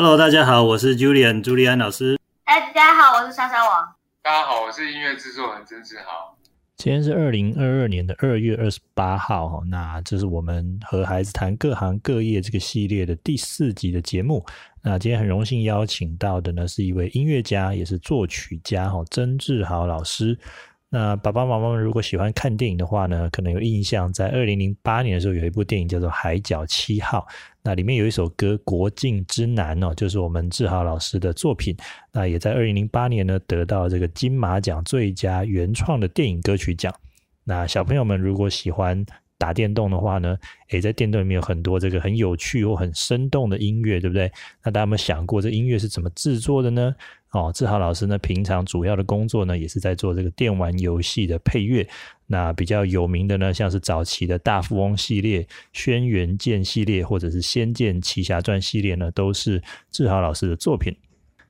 Hello，大家好，我是 Julian 朱利安老师。哎，大家好，我是莎莎王。大家好，我是音乐制作人曾志豪。今天是二零二二年的二月二十八号哈，那这是我们和孩子谈各行各业这个系列的第四集的节目。那今天很荣幸邀请到的呢是一位音乐家，也是作曲家哈，曾志豪老师。那爸爸妈妈们如果喜欢看电影的话呢，可能有印象，在二零零八年的时候有一部电影叫做《海角七号》，那里面有一首歌《国境之南》哦，就是我们志豪老师的作品。那也在二零零八年呢得到这个金马奖最佳原创的电影歌曲奖。那小朋友们如果喜欢打电动的话呢，也，在电动里面有很多这个很有趣或很生动的音乐，对不对？那大家有没有想过这音乐是怎么制作的呢？哦，志豪老师呢，平常主要的工作呢，也是在做这个电玩游戏的配乐。那比较有名的呢，像是早期的大富翁系列、轩辕剑系列，或者是仙剑奇侠传系列呢，都是志豪老师的作品。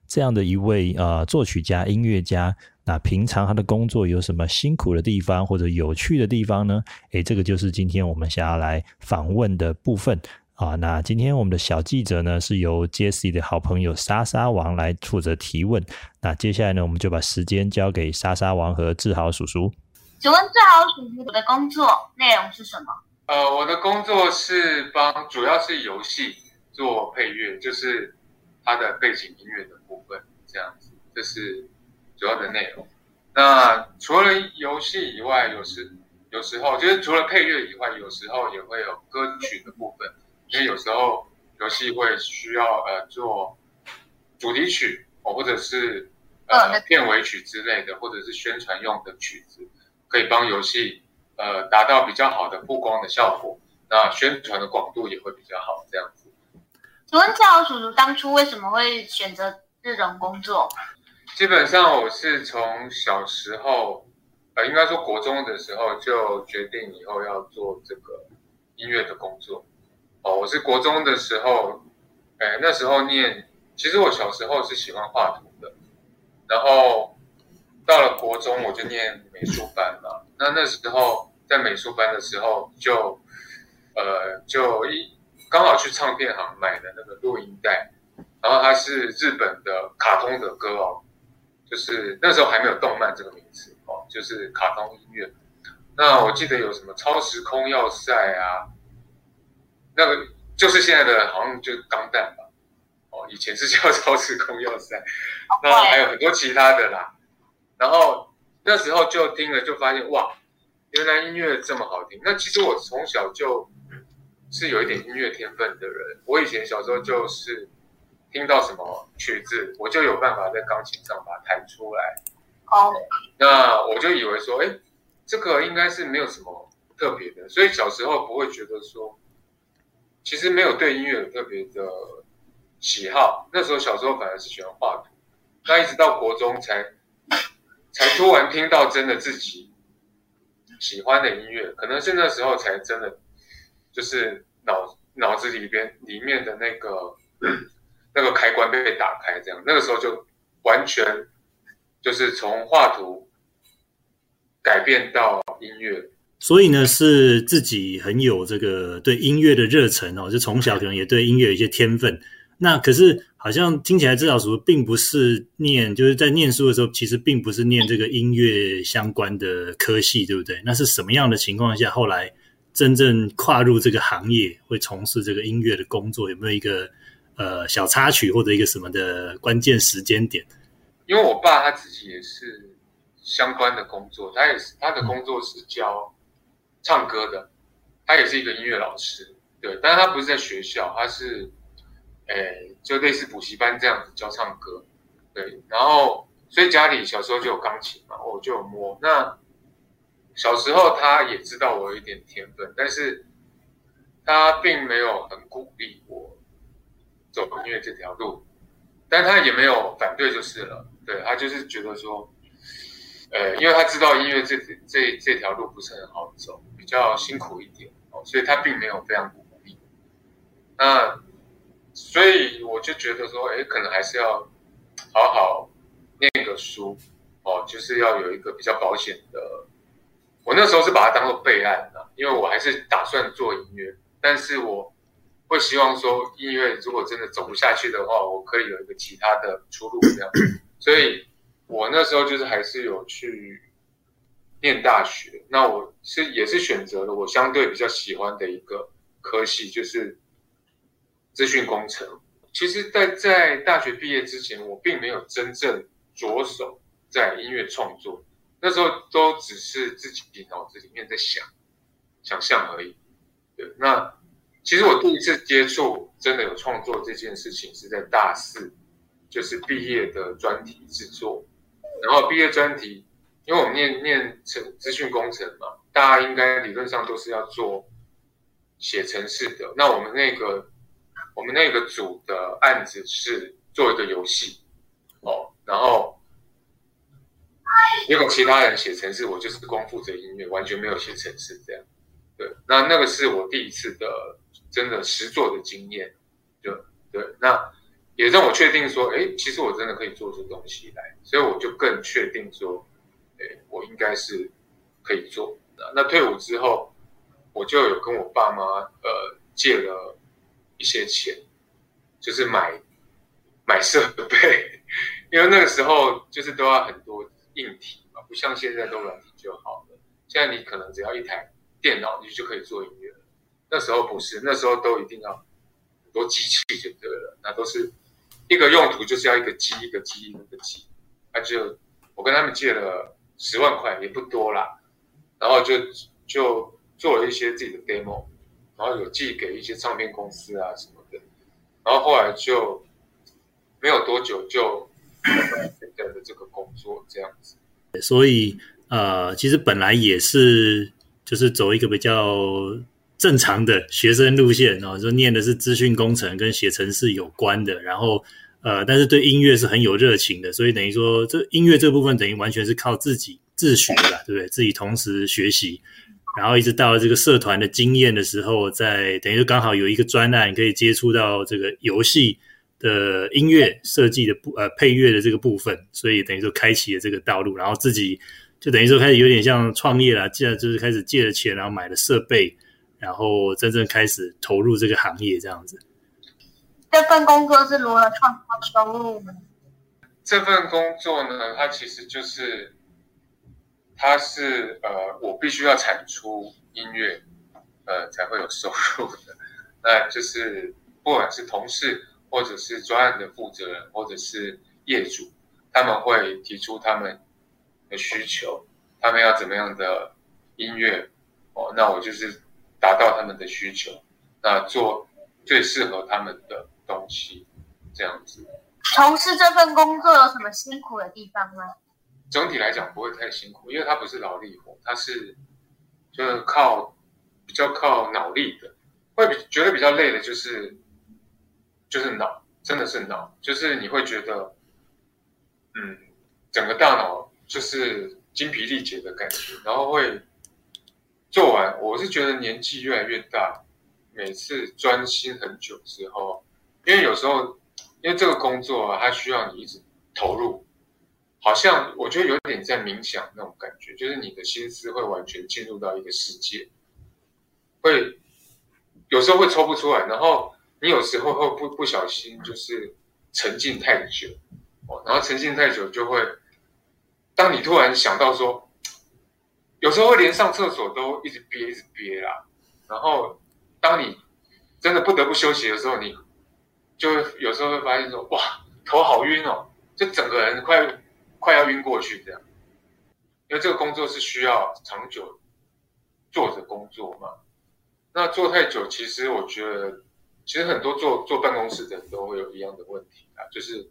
这样的一位呃作曲家、音乐家，那平常他的工作有什么辛苦的地方或者有趣的地方呢？诶，这个就是今天我们想要来访问的部分。啊，那今天我们的小记者呢，是由 Jessie 的好朋友莎莎王来负责提问。那接下来呢，我们就把时间交给莎莎王和志豪叔叔。请问志豪叔叔的工作内容是什么？呃，我的工作是帮，主要是游戏做配乐，就是它的背景音乐的部分，这样子，这是主要的内容。那除了游戏以外，有时有时候就是除了配乐以外，有时候也会有歌曲的部分。因为有时候游戏会需要呃做主题曲哦，或者是呃片尾曲之类的，或者是宣传用的曲子，可以帮游戏呃达到比较好的曝光的效果，那宣传的广度也会比较好。这样子。请问赵叔叔当初为什么会选择这种工作？基本上我是从小时候呃，应该说国中的时候就决定以后要做这个音乐的工作。哦，我是国中的时候，哎，那时候念，其实我小时候是喜欢画图的，然后到了国中我就念美术班嘛。那那时候在美术班的时候，就呃就一刚好去唱片行买的那个录音带，然后它是日本的卡通的歌哦，就是那时候还没有动漫这个名词哦，就是卡通音乐。那我记得有什么超时空要塞啊。那个就是现在的，好像就钢弹吧，哦，以前是叫 超时空要塞，那还有很多其他的啦。然后那时候就听了，就发现哇，原来音乐这么好听。那其实我从小就是有一点音乐天分的人，我以前小时候就是听到什么曲子，我就有办法在钢琴上把它弹出来。哦，那我就以为说，哎，这个应该是没有什么特别的，所以小时候不会觉得说。其实没有对音乐有特别的喜好，那时候小时候反而是喜欢画图，那一直到国中才才突然听到真的自己喜欢的音乐，可能是那时候才真的就是脑脑子里边里面的那个那个开关被打开，这样那个时候就完全就是从画图改变到音乐。所以呢，是自己很有这个对音乐的热忱哦，就从小可能也对音乐有一些天分。那可是好像听起来，至少说并不是念，就是在念书的时候，其实并不是念这个音乐相关的科系，对不对？那是什么样的情况下，后来真正跨入这个行业，会从事这个音乐的工作？有没有一个呃小插曲或者一个什么的关键时间点？因为我爸他自己也是相关的工作，他也是他的工作是教。唱歌的，他也是一个音乐老师，对，但是他不是在学校，他是，诶，就类似补习班这样子教唱歌，对，然后所以家里小时候就有钢琴嘛，我就有摸。那小时候他也知道我有一点天分，但是他并没有很鼓励我走音乐这条路，但他也没有反对就是了，对他就是觉得说。呃，因为他知道音乐这这这条路不是很好走，较辛苦一点哦，所以他并没有非常鼓励。那所以我就觉得说，哎，可能还是要好好念个书哦，就是要有一个比较保险的。我那时候是把它当做备案的，因为我还是打算做音乐，但是我会希望说音乐如果真的走不下去的话，我可以有一个其他的出路这样。所以我那时候就是还是有去念大学，那我是也是选择了我相对比较喜欢的一个科系，就是资讯工程。其实，在在大学毕业之前，我并没有真正着手在音乐创作，那时候都只是自己脑子里面在想想象而已。对，那。其实我第一次接触真的有创作这件事情是在大四，就是毕业的专题制作。然后毕业专题，因为我们念念成资讯工程嘛，大家应该理论上都是要做写程式的。那我们那个我们那个组的案子是做一个游戏哦，然后如果其他人写程式，我就是光负责音乐，完全没有写程式这样。对，那那个是我第一次的。真的实做的经验，就对，那也让我确定说，哎，其实我真的可以做出东西来，所以我就更确定说，哎，我应该是可以做。那退伍之后，我就有跟我爸妈呃借了一些钱，就是买买设备，因为那个时候就是都要很多硬体嘛，不像现在都软体就好了。现在你可能只要一台电脑，你就可以做音乐。那时候不是，那时候都一定要很多机器就对了，那都是一个用途，就是要一个机一个机一个机，那就我跟他们借了十万块，也不多啦，然后就就做了一些自己的 demo，然后有寄给一些唱片公司啊什么的，然后后来就没有多久就现在的这个工作这样子，所以呃，其实本来也是就是走一个比较。正常的学生路线哦，就念的是资讯工程跟写程式有关的，然后呃，但是对音乐是很有热情的，所以等于说这音乐这部分等于完全是靠自己自学的，对不对？自己同时学习，然后一直到了这个社团的经验的时候，在等于说刚好有一个专案可以接触到这个游戏的音乐设计的部呃配乐的这个部分，所以等于说开启了这个道路，然后自己就等于说开始有点像创业了，既然就是开始借了钱，然后买了设备。然后真正开始投入这个行业，这样子。这份工作是如何创造收入呢？这份工作呢，它其实就是，它是呃，我必须要产出音乐，呃，才会有收入的。那就是不管是同事，或者是专案的负责人，或者是业主，他们会提出他们的需求，他们要怎么样的音乐哦，那我就是。达到他们的需求，那做最适合他们的东西，这样子。从事这份工作有什么辛苦的地方吗？整体来讲不会太辛苦，因为它不是劳力活，它是就是靠比较靠脑力的。会比觉得比较累的就是就是脑，真的是脑，就是你会觉得，嗯，整个大脑就是精疲力竭的感觉，然后会。做完，我是觉得年纪越来越大，每次专心很久之后，因为有时候，因为这个工作啊，它需要你一直投入，好像我觉得有点在冥想那种感觉，就是你的心思会完全进入到一个世界，会有时候会抽不出来，然后你有时候会不不小心就是沉浸太久，哦，然后沉浸太久就会，当你突然想到说。有时候会连上厕所都一直憋，一直憋啦。然后，当你真的不得不休息的时候，你就有时候会发现说：“哇，头好晕哦，就整个人快快要晕过去这样。”因为这个工作是需要长久坐着工作嘛。那坐太久，其实我觉得，其实很多坐坐办公室的人都会有一样的问题啊，就是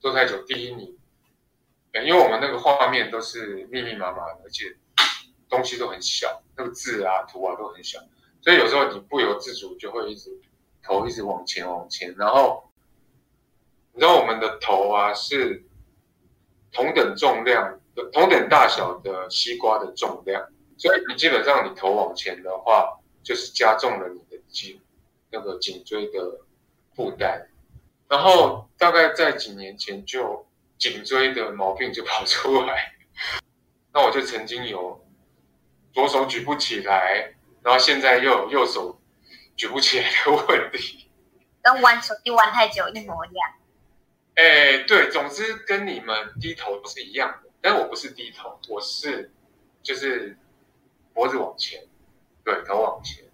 坐太久。第一，你因为我们那个画面都是密密麻麻的，而且。东西都很小，那个字啊、图啊都很小，所以有时候你不由自主就会一直头一直往前往前，然后你知道我们的头啊是同等重量的、同等大小的西瓜的重量，所以你基本上你头往前的话，就是加重了你的颈那个颈椎的负担，然后大概在几年前就颈椎的毛病就跑出来，那我就曾经有。左手举不起来，然后现在又有右手举不起来的问题，跟玩手机玩太久一模一样。哎，对，总之跟你们低头是一样的，但我不是低头，我是就是脖子往前，对，头往前。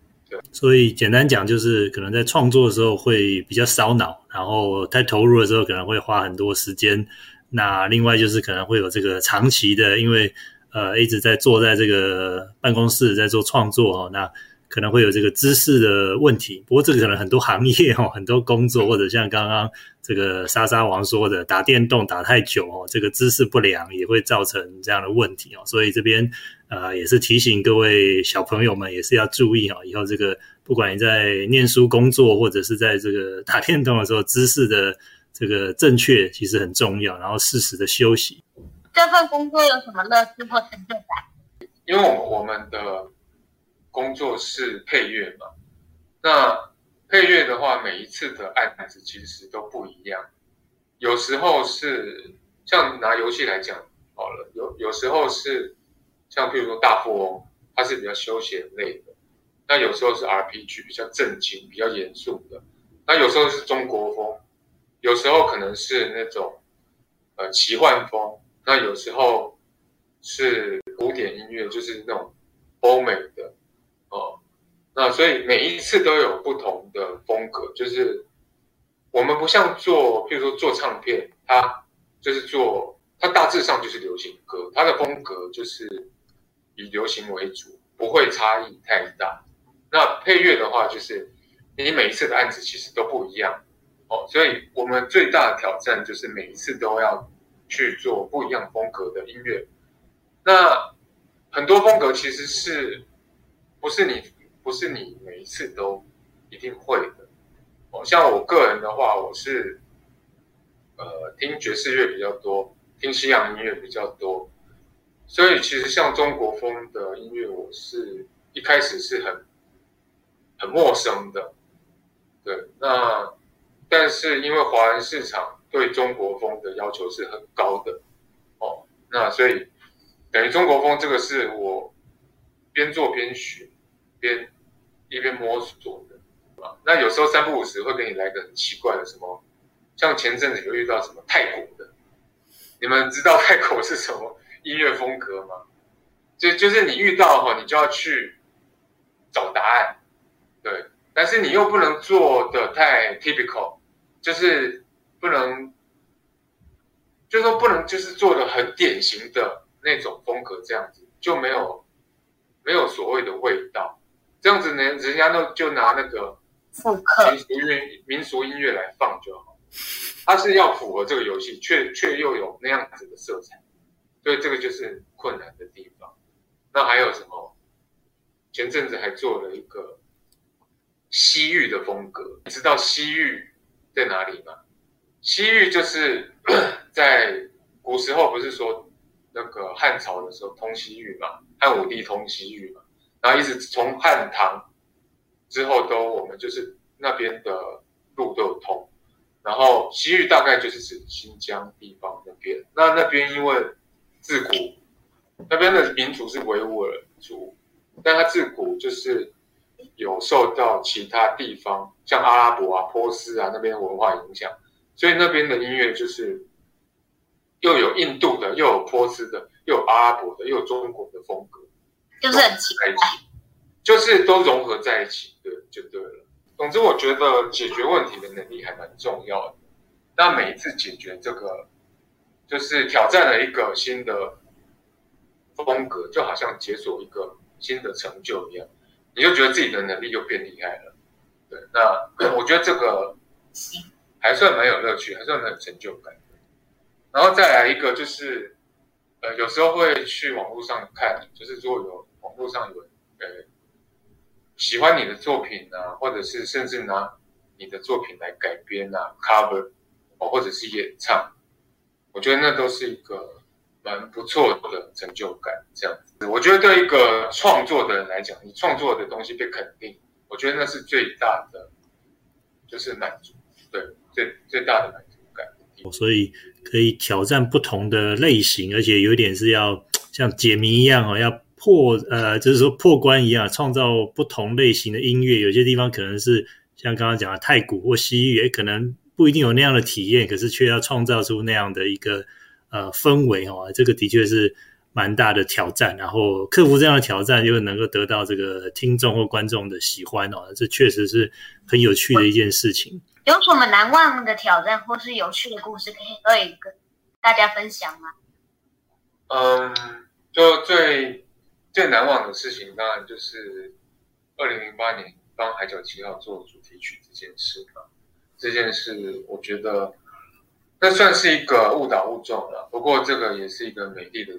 所以简单讲，就是可能在创作的时候会比较烧脑，然后太投入的时候可能会花很多时间。那另外就是可能会有这个长期的，因为呃一直在坐在这个办公室在做创作哦，那可能会有这个姿势的问题。不过这个可能很多行业哦，很多工作或者像刚刚这个莎莎王说的，打电动打太久哦，这个姿势不良也会造成这样的问题哦。所以这边。呃，也是提醒各位小朋友们，也是要注意哦。以后这个，不管你在念书、工作，或者是在这个打电动的时候，姿势的这个正确其实很重要。然后适时的休息。这份工作有什么乐趣或成就感？因为我我们的工作室配乐嘛，那配乐的话，每一次的案子其实都不一样。有时候是像拿游戏来讲好了，有有时候是。像譬如说大富翁，它是比较休闲类的；那有时候是 RPG，比较正经、比较严肃的；那有时候是中国风，有时候可能是那种呃奇幻风；那有时候是古典音乐，就是那种欧美的哦。那所以每一次都有不同的风格，就是我们不像做，譬如说做唱片，它就是做它大致上就是流行歌，它的风格就是。以流行为主，不会差异太大。那配乐的话，就是你每一次的案子其实都不一样哦，所以我们最大的挑战就是每一次都要去做不一样风格的音乐。那很多风格其实是不是你不是你每一次都一定会的哦。像我个人的话，我是呃听爵士乐比较多，听西洋音乐比较多。所以其实像中国风的音乐，我是一开始是很很陌生的，对。那但是因为华人市场对中国风的要求是很高的，哦，那所以等于中国风这个是我边做边学，边一边摸索的，那有时候三不五时会给你来个很奇怪的什么，像前阵子有遇到什么泰国的，你们知道泰国是什么？音乐风格吗，就就是你遇到哈，你就要去找答案，对，但是你又不能做的太 typical，就是不能，就是说不能就是做的很典型的那种风格，这样子就没有没有所谓的味道，这样子呢，人家都就拿那个民俗乐民俗音乐来放就好，它是要符合这个游戏，却却又有那样子的色彩。所以这个就是困难的地方。那还有什么？前阵子还做了一个西域的风格。你知道西域在哪里吗？西域就是 在古时候不是说那个汉朝的时候通西域嘛，汉武帝通西域嘛，然后一直从汉唐之后都我们就是那边的路都有通。然后西域大概就是指新疆地方那边。那那边因为自古那边的民族是维吾尔族，但他自古就是有受到其他地方，像阿拉伯啊、波斯啊那边文化影响，所以那边的音乐就是又有印度的，又有波斯的，又有阿拉伯的，又有中国的风格，就是很奇怪，就是都融合在一起，对，就对了。总之，我觉得解决问题的能力还蛮重要的。那每一次解决这个。就是挑战了一个新的风格，就好像解锁一个新的成就一样，你就觉得自己的能力又变厉害了。对，那我觉得这个还算蛮有乐趣，还算蛮有成就感。然后再来一个就是，呃，有时候会去网络上看，就是如果有网络上有呃喜欢你的作品啊，或者是甚至拿你的作品来改编啊，cover 哦，或者是演唱。我觉得那都是一个蛮不错的成就感，这样子。我觉得对一个创作的人来讲，你创作的东西被肯定，我觉得那是最大的，就是满足，对，最最大的满足。所以可以挑战不同的类型，而且有点是要像解谜一样哦，要破呃，就是说破关一样，创造不同类型的音乐。有些地方可能是像刚刚讲的太古或西域，也可能不一定有那样的体验，可是却要创造出那样的一个呃氛围哦，这个的确是蛮大的挑战。然后克服这样的挑战，又能够得到这个听众或观众的喜欢哦，这确实是很有趣的一件事情。有什么难忘的挑战或是有趣的故事可以跟大家分享吗？嗯，就最最难忘的事情，当然就是二零零八年帮《海角七号》做主题曲这件事嘛。这件事，我觉得那算是一个误打误撞了。不过这个也是一个美丽的、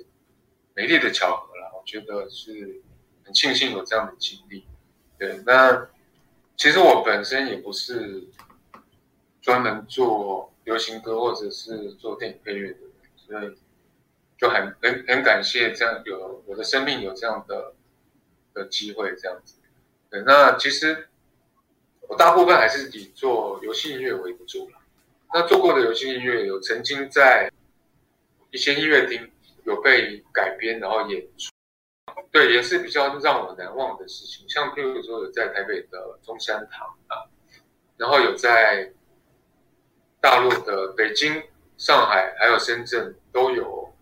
美丽的巧合了。我觉得是很庆幸有这样的经历。对，那其实我本身也不是专门做流行歌或者是做电影配乐的，所以。就很很很感谢这样有我的生命有这样的的机会这样子，对，那其实我大部分还是以做游戏音乐为主了。那做过的游戏音乐有曾经在一些音乐厅有被改编然后演出，对，也是比较让我难忘的事情。像譬如说有在台北的中山堂啊，然后有在大陆的北京、上海还有深圳都有。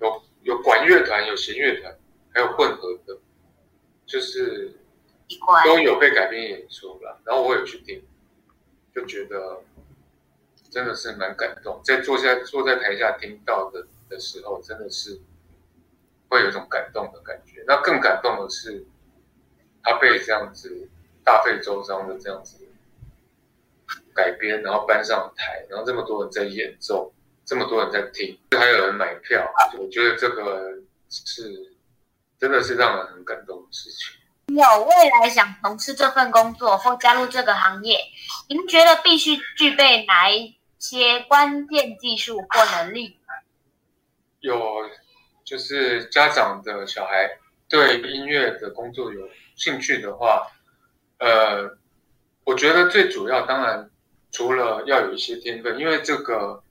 有有管乐团，有弦乐团，还有混合的，就是都有被改编演出了。然后我有去听，就觉得真的是蛮感动。在坐下坐在台下听到的的时候，真的是会有一种感动的感觉。那更感动的是，他被这样子大费周章的这样子改编，然后搬上台，然后这么多人在演奏。这么多人在听，还有人买票，我觉得这个是真的是让人很感动的事情。有未来想从事这份工作或加入这个行业，您觉得必须具备哪一些关键技术或能力？有，就是家长的小孩对音乐的工作有兴趣的话，呃，我觉得最主要当然除了要有一些天分，因为这个。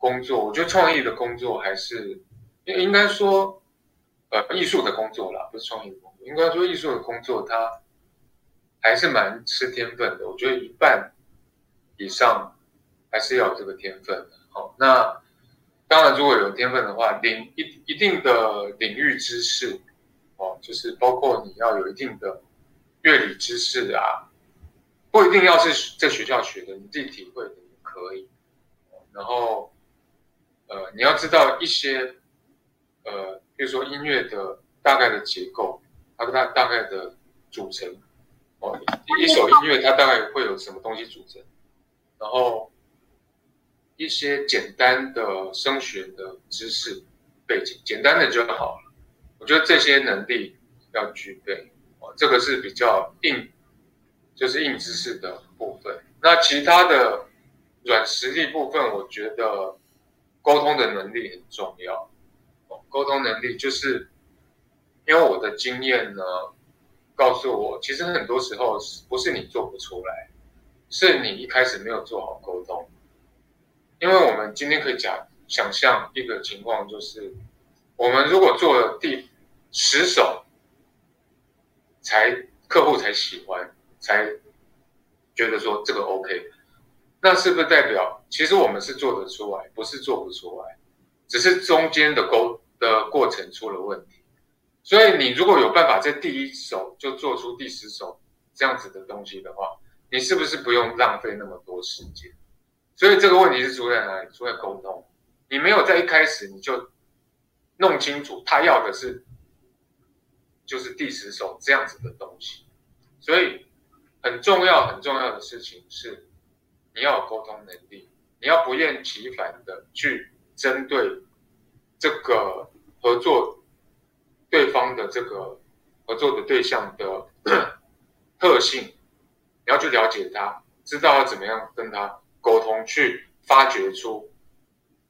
工作，我觉得创意的工作还是应该说，呃，艺术的工作啦，不是创意的工作。应该说，艺术的工作它还是蛮吃天分的。我觉得一半以上还是要有这个天分的。好，那当然，如果有天分的话，领一一定的领域知识，哦，就是包括你要有一定的乐理知识啊，不一定要是在学校学的，你自己体会的也可以。然后。呃，你要知道一些，呃，比如说音乐的大概的结构，它大大概的组成，哦，一首音乐它大概会有什么东西组成，然后一些简单的声学的知识背景，简单的就好了。我觉得这些能力要具备，哦，这个是比较硬，就是硬知识的部分。那其他的软实力部分，我觉得。沟通的能力很重要，沟通能力就是，因为我的经验呢，告诉我，其实很多时候不是你做不出来，是你一开始没有做好沟通。因为我们今天可以讲想象一个情况，就是我们如果做了第十首，才客户才喜欢，才觉得说这个 OK。那是不是代表，其实我们是做得出来，不是做不出来，只是中间的沟的过程出了问题。所以你如果有办法在第一手就做出第十手这样子的东西的话，你是不是不用浪费那么多时间？所以这个问题是出在哪里？出在沟通。你没有在一开始你就弄清楚他要的是就是第十手这样子的东西。所以很重要很重要的事情是。你要有沟通能力，你要不厌其烦的去针对这个合作对方的这个合作的对象的 特性，你要去了解他，知道要怎么样跟他沟通，去发掘出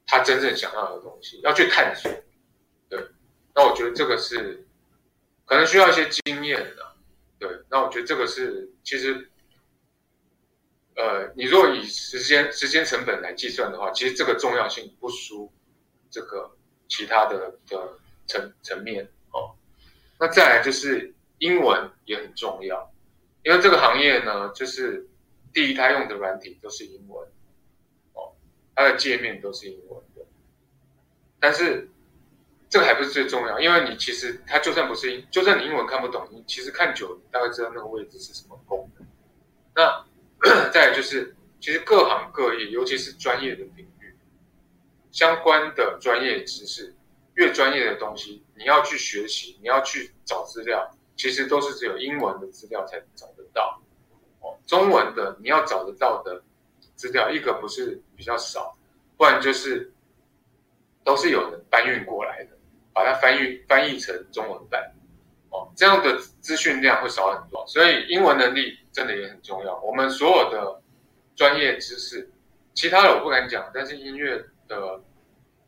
他真正想要的东西，要去探索。对，那我觉得这个是可能需要一些经验的。对，那我觉得这个是其实。呃，你如果以时间时间成本来计算的话，其实这个重要性不输这个其他的的层层面哦。那再来就是英文也很重要，因为这个行业呢，就是第一，它用的软体都是英文，哦，它的界面都是英文的。但是这个还不是最重要，因为你其实它就算不是英，就算你英文看不懂，你其实看久了，你大概知道那个位置是什么功能。那 再就是，其实各行各业，尤其是专业的领域，相关的专业知识，越专业的东西，你要去学习，你要去找资料。其实都是只有英文的资料才找得到，哦，中文的你要找得到的资料，一个不是比较少，不然就是都是有人搬运过来的，把它翻译翻译成中文版，哦，这样的资讯量会少很多。所以英文能力真的也很重要。我们所有的专业知识，其他的我不敢讲，但是音乐的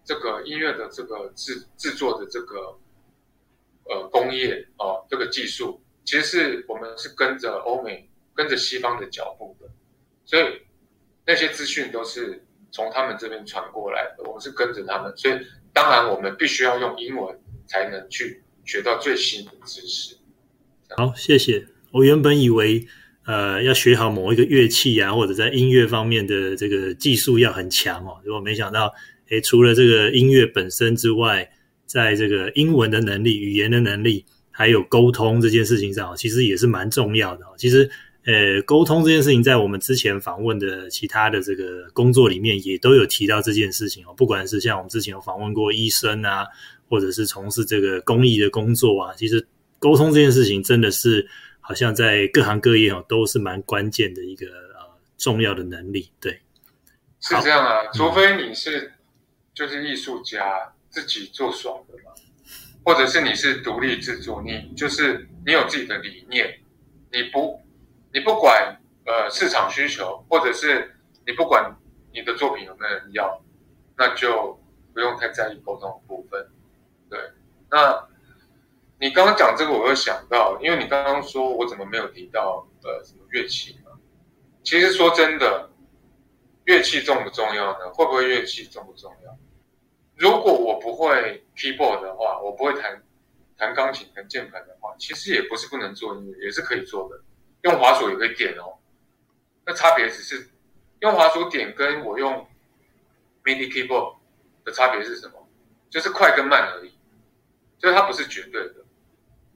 这个音乐的这个制制作的这个。呃，工业哦，这个技术其实是我们是跟着欧美、跟着西方的脚步的，所以那些资讯都是从他们这边传过来的，我们是跟着他们，所以当然我们必须要用英文才能去学到最新的知识。好，谢谢。我原本以为呃要学好某一个乐器啊，或者在音乐方面的这个技术要很强哦，结果没想到，诶，除了这个音乐本身之外，在这个英文的能力、语言的能力，还有沟通这件事情上，其实也是蛮重要的。其实，呃，沟通这件事情，在我们之前访问的其他的这个工作里面，也都有提到这件事情哦。不管是像我们之前有访问过医生啊，或者是从事这个公益的工作啊，其实沟通这件事情，真的是好像在各行各业哦，都是蛮关键的一个呃重要的能力。对，是这样啊，除非你是就是艺术家。自己做爽的嘛，或者是你是独立制作，你就是你有自己的理念，你不你不管呃市场需求，或者是你不管你的作品有没有人要，那就不用太在意沟通部分。对，那你刚刚讲这个，我又想到，因为你刚刚说我怎么没有提到呃什么乐器嘛？其实说真的，乐器重不重要呢？会不会乐器重不重要？如果我不会 keyboard 的话，我不会弹弹钢琴、弹键盘的话，其实也不是不能做音乐，也是可以做的。用滑鼠也可以点哦。那差别只是用滑鼠点跟我用 midi keyboard 的差别是什么？就是快跟慢而已，所以它不是绝对的。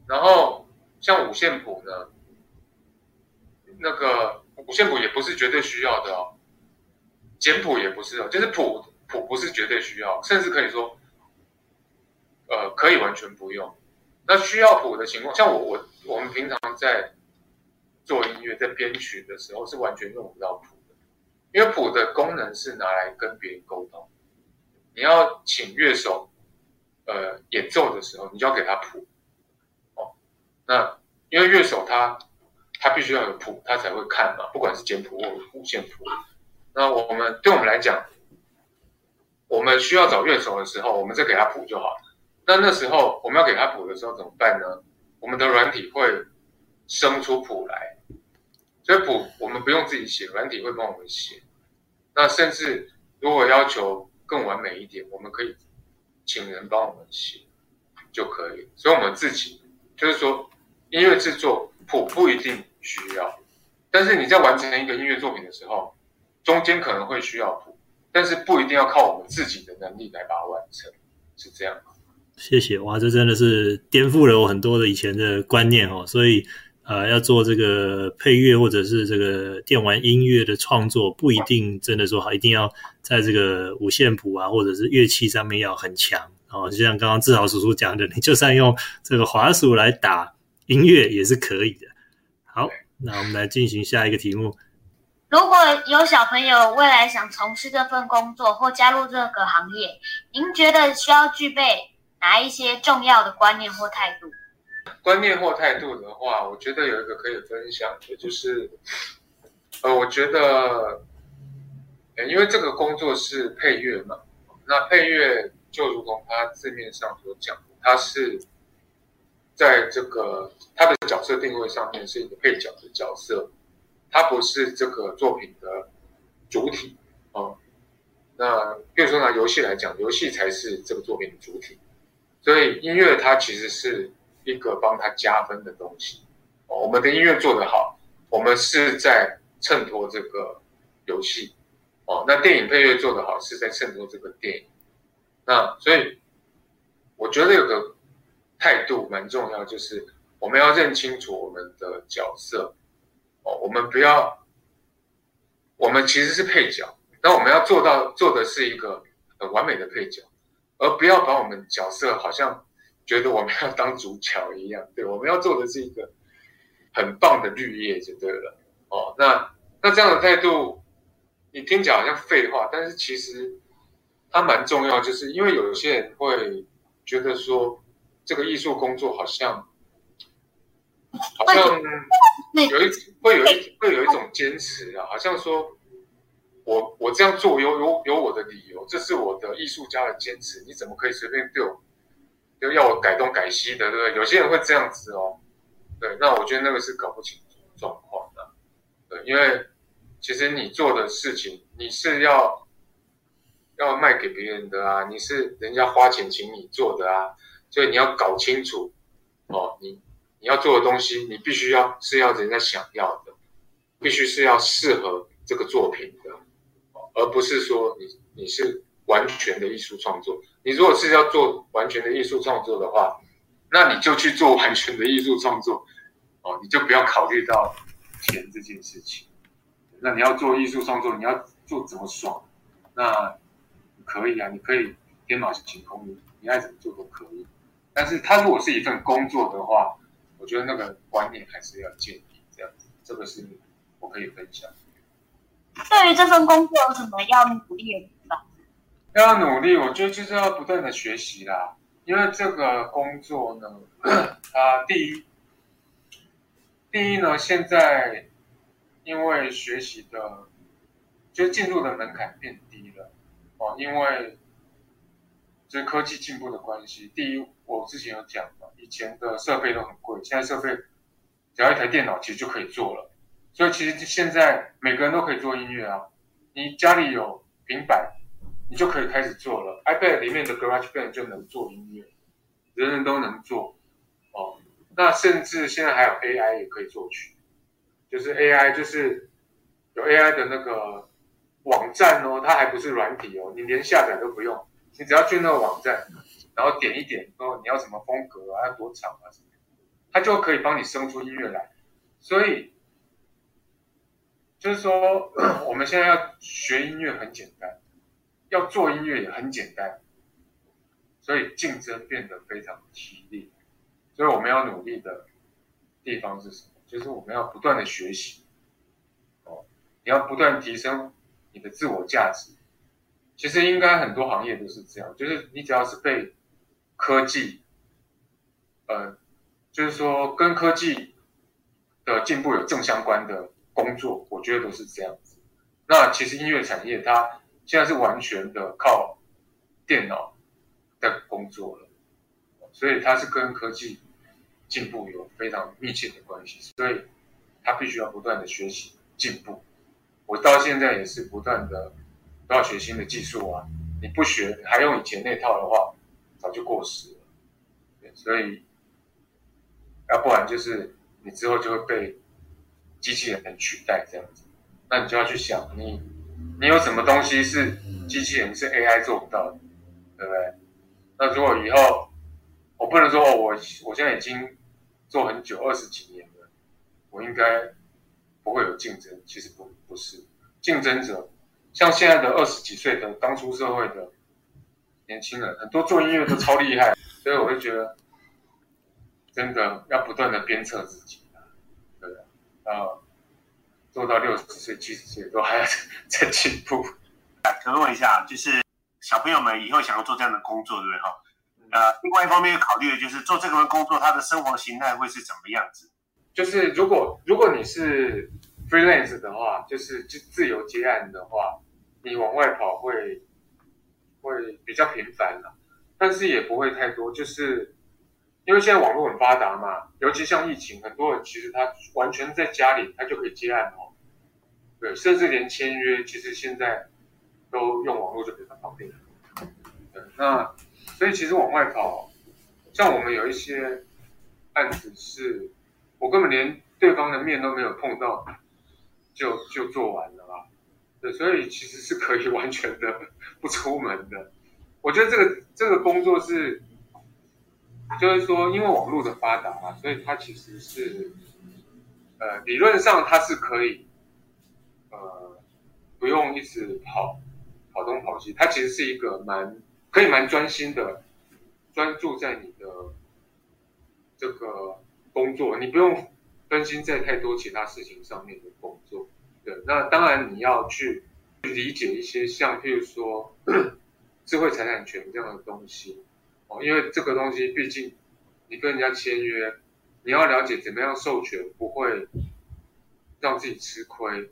然后像五线谱呢，那个五线谱也不是绝对需要的哦，简谱也不是哦，就是谱。谱不是绝对需要，甚至可以说，呃，可以完全不用。那需要谱的情况，像我我我们平常在做音乐、在编曲的时候，是完全用不到谱的，因为谱的功能是拿来跟别人沟通。你要请乐手，呃，演奏的时候，你就要给他谱。哦，那因为乐手他他必须要有谱，他才会看嘛，不管是简谱或五线谱。那我们对我们来讲，我们需要找乐手的时候，我们再给他谱就好。那那时候我们要给他谱的时候怎么办呢？我们的软体会生出谱来，所以谱我们不用自己写，软体会帮我们写。那甚至如果要求更完美一点，我们可以请人帮我们写就可以。所以我们自己就是说，音乐制作谱不一定需要，但是你在完成一个音乐作品的时候，中间可能会需要谱。但是不一定要靠我们自己的能力来把它完成，是这样吗？谢谢哇，这真的是颠覆了我很多的以前的观念哦。所以呃，要做这个配乐或者是这个电玩音乐的创作，不一定真的说好，一定要在这个五线谱啊或者是乐器上面要很强哦。就像刚刚志豪叔叔讲的，你就算用这个滑鼠来打音乐也是可以的。好，那我们来进行下一个题目。如果有小朋友未来想从事这份工作或加入这个行业，您觉得需要具备哪一些重要的观念或态度？观念或态度的话，我觉得有一个可以分享的，就是，呃，我觉得，因为这个工作是配乐嘛，那配乐就如同它字面上所讲，它是在这个它的角色定位上面是一个配角的角色。它不是这个作品的主体啊。那比如说拿游戏来讲，游戏才是这个作品的主体，所以音乐它其实是一个帮他加分的东西。哦，我们的音乐做得好，我们是在衬托这个游戏哦。那电影配乐做得好，是在衬托这个电影。那所以我觉得有个态度蛮重要，就是我们要认清楚我们的角色哦，我们不要，我们其实是配角，那我们要做到做的是一个很完美的配角，而不要把我们角色好像觉得我们要当主角一样。对，我们要做的是一个很棒的绿叶就对了哦。那那这样的态度，你听起来好像废话，但是其实。它蛮重要，就是因为有些人会觉得说，这个艺术工作好像好像有一会有一会有一种坚持啊，好像说我我这样做有有有我的理由，这是我的艺术家的坚持，你怎么可以随便对我就要我改东改西的，对不对？有些人会这样子哦，对，那我觉得那个是搞不清楚状况的，对，因为其实你做的事情，你是要。要卖给别人的啊，你是人家花钱请你做的啊，所以你要搞清楚哦，你你要做的东西，你必须要是要人家想要的，必须是要适合这个作品的，而不是说你你是完全的艺术创作。你如果是要做完全的艺术创作的话，那你就去做完全的艺术创作哦，你就不要考虑到钱这件事情。那你要做艺术创作，你要做怎么爽？那。可以啊，你可以天马行空，你你爱怎么做都可以。但是它如果是一份工作的话，我觉得那个观念还是要建立这样子。这个是我可以分享。对于这份工作有什么要努力的地方？要努力，我觉得就是要不断的学习啦。因为这个工作呢，啊，第一，第一呢，现在因为学习的，就进入的门槛变低了。哦，因为这科技进步的关系，第一，我之前有讲嘛，以前的设备都很贵，现在设备只要一台电脑其实就可以做了，所以其实现在每个人都可以做音乐啊，你家里有平板，你就可以开始做了，iPad 里面的 GarageBand 就能做音乐，人人都能做，哦，那甚至现在还有 AI 也可以作曲，就是 AI 就是有 AI 的那个。网站哦，它还不是软体哦，你连下载都不用，你只要去那个网站，然后点一点，说你要什么风格啊，要多长啊什么，它就可以帮你生出音乐来。所以就是说，我们现在要学音乐很简单，要做音乐也很简单，所以竞争变得非常激烈。所以我们要努力的地方是什么？就是我们要不断的学习，哦，你要不断提升。你的自我价值，其实应该很多行业都是这样，就是你只要是被科技，呃，就是说跟科技的进步有正相关的工作，我觉得都是这样子。那其实音乐产业它现在是完全的靠电脑的工作了，所以它是跟科技进步有非常密切的关系，所以它必须要不断的学习进步。我到现在也是不断的都要学新的技术啊！你不学还用以前那套的话，早就过时了。所以，要不然就是你之后就会被机器人取代这样子。那你就要去想，你你有什么东西是机器人是 AI 做不到的，对不对？那如果以后我不能说，我我现在已经做很久二十几年了，我应该。不会有竞争，其实不不是竞争者，像现在的二十几岁的刚出社会的年轻人，很多做音乐都超厉害，所以我会觉得真的要不断的鞭策自己，对啊，做到六十岁、七十岁都还要 在进步。可问一下，就是小朋友们以后想要做这样的工作，对不对哈？呃，另外一方面要考虑的就是做这份工作，他的生活形态会是怎么样子？就是如果如果你是 freelance 的话，就是自自由接案的话，你往外跑会会比较频繁了，但是也不会太多，就是因为现在网络很发达嘛，尤其像疫情，很多人其实他完全在家里，他就可以接案哦。对，甚至连签约，其实现在都用网络就比较方便。对，那所以其实往外跑，像我们有一些案子是。我根本连对方的面都没有碰到，就就做完了啦。对，所以其实是可以 完全的不出门的。我觉得这个这个工作是，就是说，因为网络的发达嘛，所以它其实是，呃，理论上它是可以，呃，不用一直跑跑东跑西，它其实是一个蛮可以蛮专心的，专注在你的这个工作，你不用分心在太多其他事情上面的工作。对，那当然你要去理解一些像譬如说 智慧财产权这样的东西哦，因为这个东西毕竟你跟人家签约，你要了解怎么样授权不会让自己吃亏，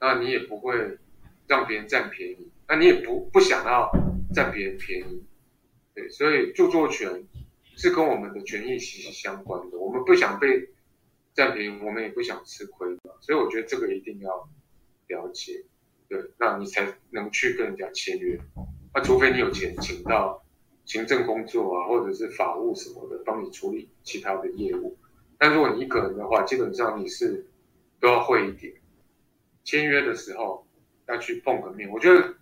那你也不会让别人占便宜，那你也不不想要占别人便宜，对，所以著作权是跟我们的权益息息相关的，我们不想被占便宜，我们也不想吃亏。所以我觉得这个一定要了解，对，那你才能去跟人家签约。那除非你有钱请到行政工作啊，或者是法务什么的帮你处理其他的业务。但如果你一个人的话，基本上你是都要会一点。签约的时候要去碰个面，我觉得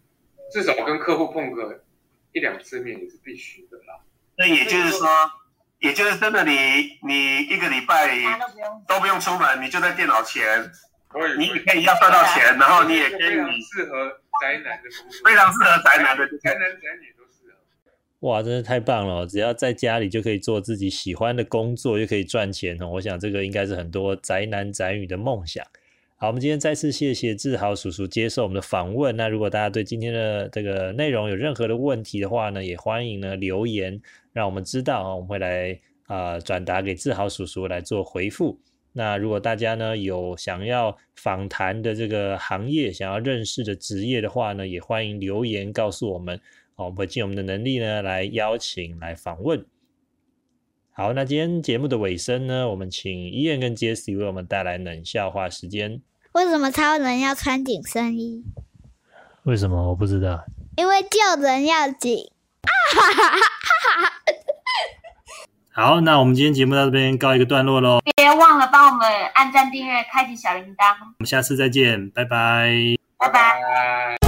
至少跟客户碰个一两次面也是必须的啦。那也就是说。也就是真的，你你一个礼拜都不用出门，你就在电脑前，你也可以要赚到钱，然后你也可以适合宅男的工作，非常适合宅男的，宅男宅女都适合。哇，真是太棒了！只要在家里就可以做自己喜欢的工作，又可以赚钱哦。我想这个应该是很多宅男宅女的梦想。好，我们今天再次谢谢志豪叔叔接受我们的访问。那如果大家对今天的这个内容有任何的问题的话呢，也欢迎呢留言。让我们知道啊，我们会来啊转达给志豪叔叔来做回复。那如果大家呢有想要访谈的这个行业，想要认识的职业的话呢，也欢迎留言告诉我们，我们会尽我们的能力呢来邀请来访问。好，那今天节目的尾声呢，我们请伊燕跟杰西为我们带来冷笑话时间。为什么超人要穿紧身衣？为什么我不知道？因为救人要紧。好，那我们今天节目到这边告一个段落喽。别忘了帮我们按赞、订阅、开启小铃铛。我们下次再见，拜拜。拜拜。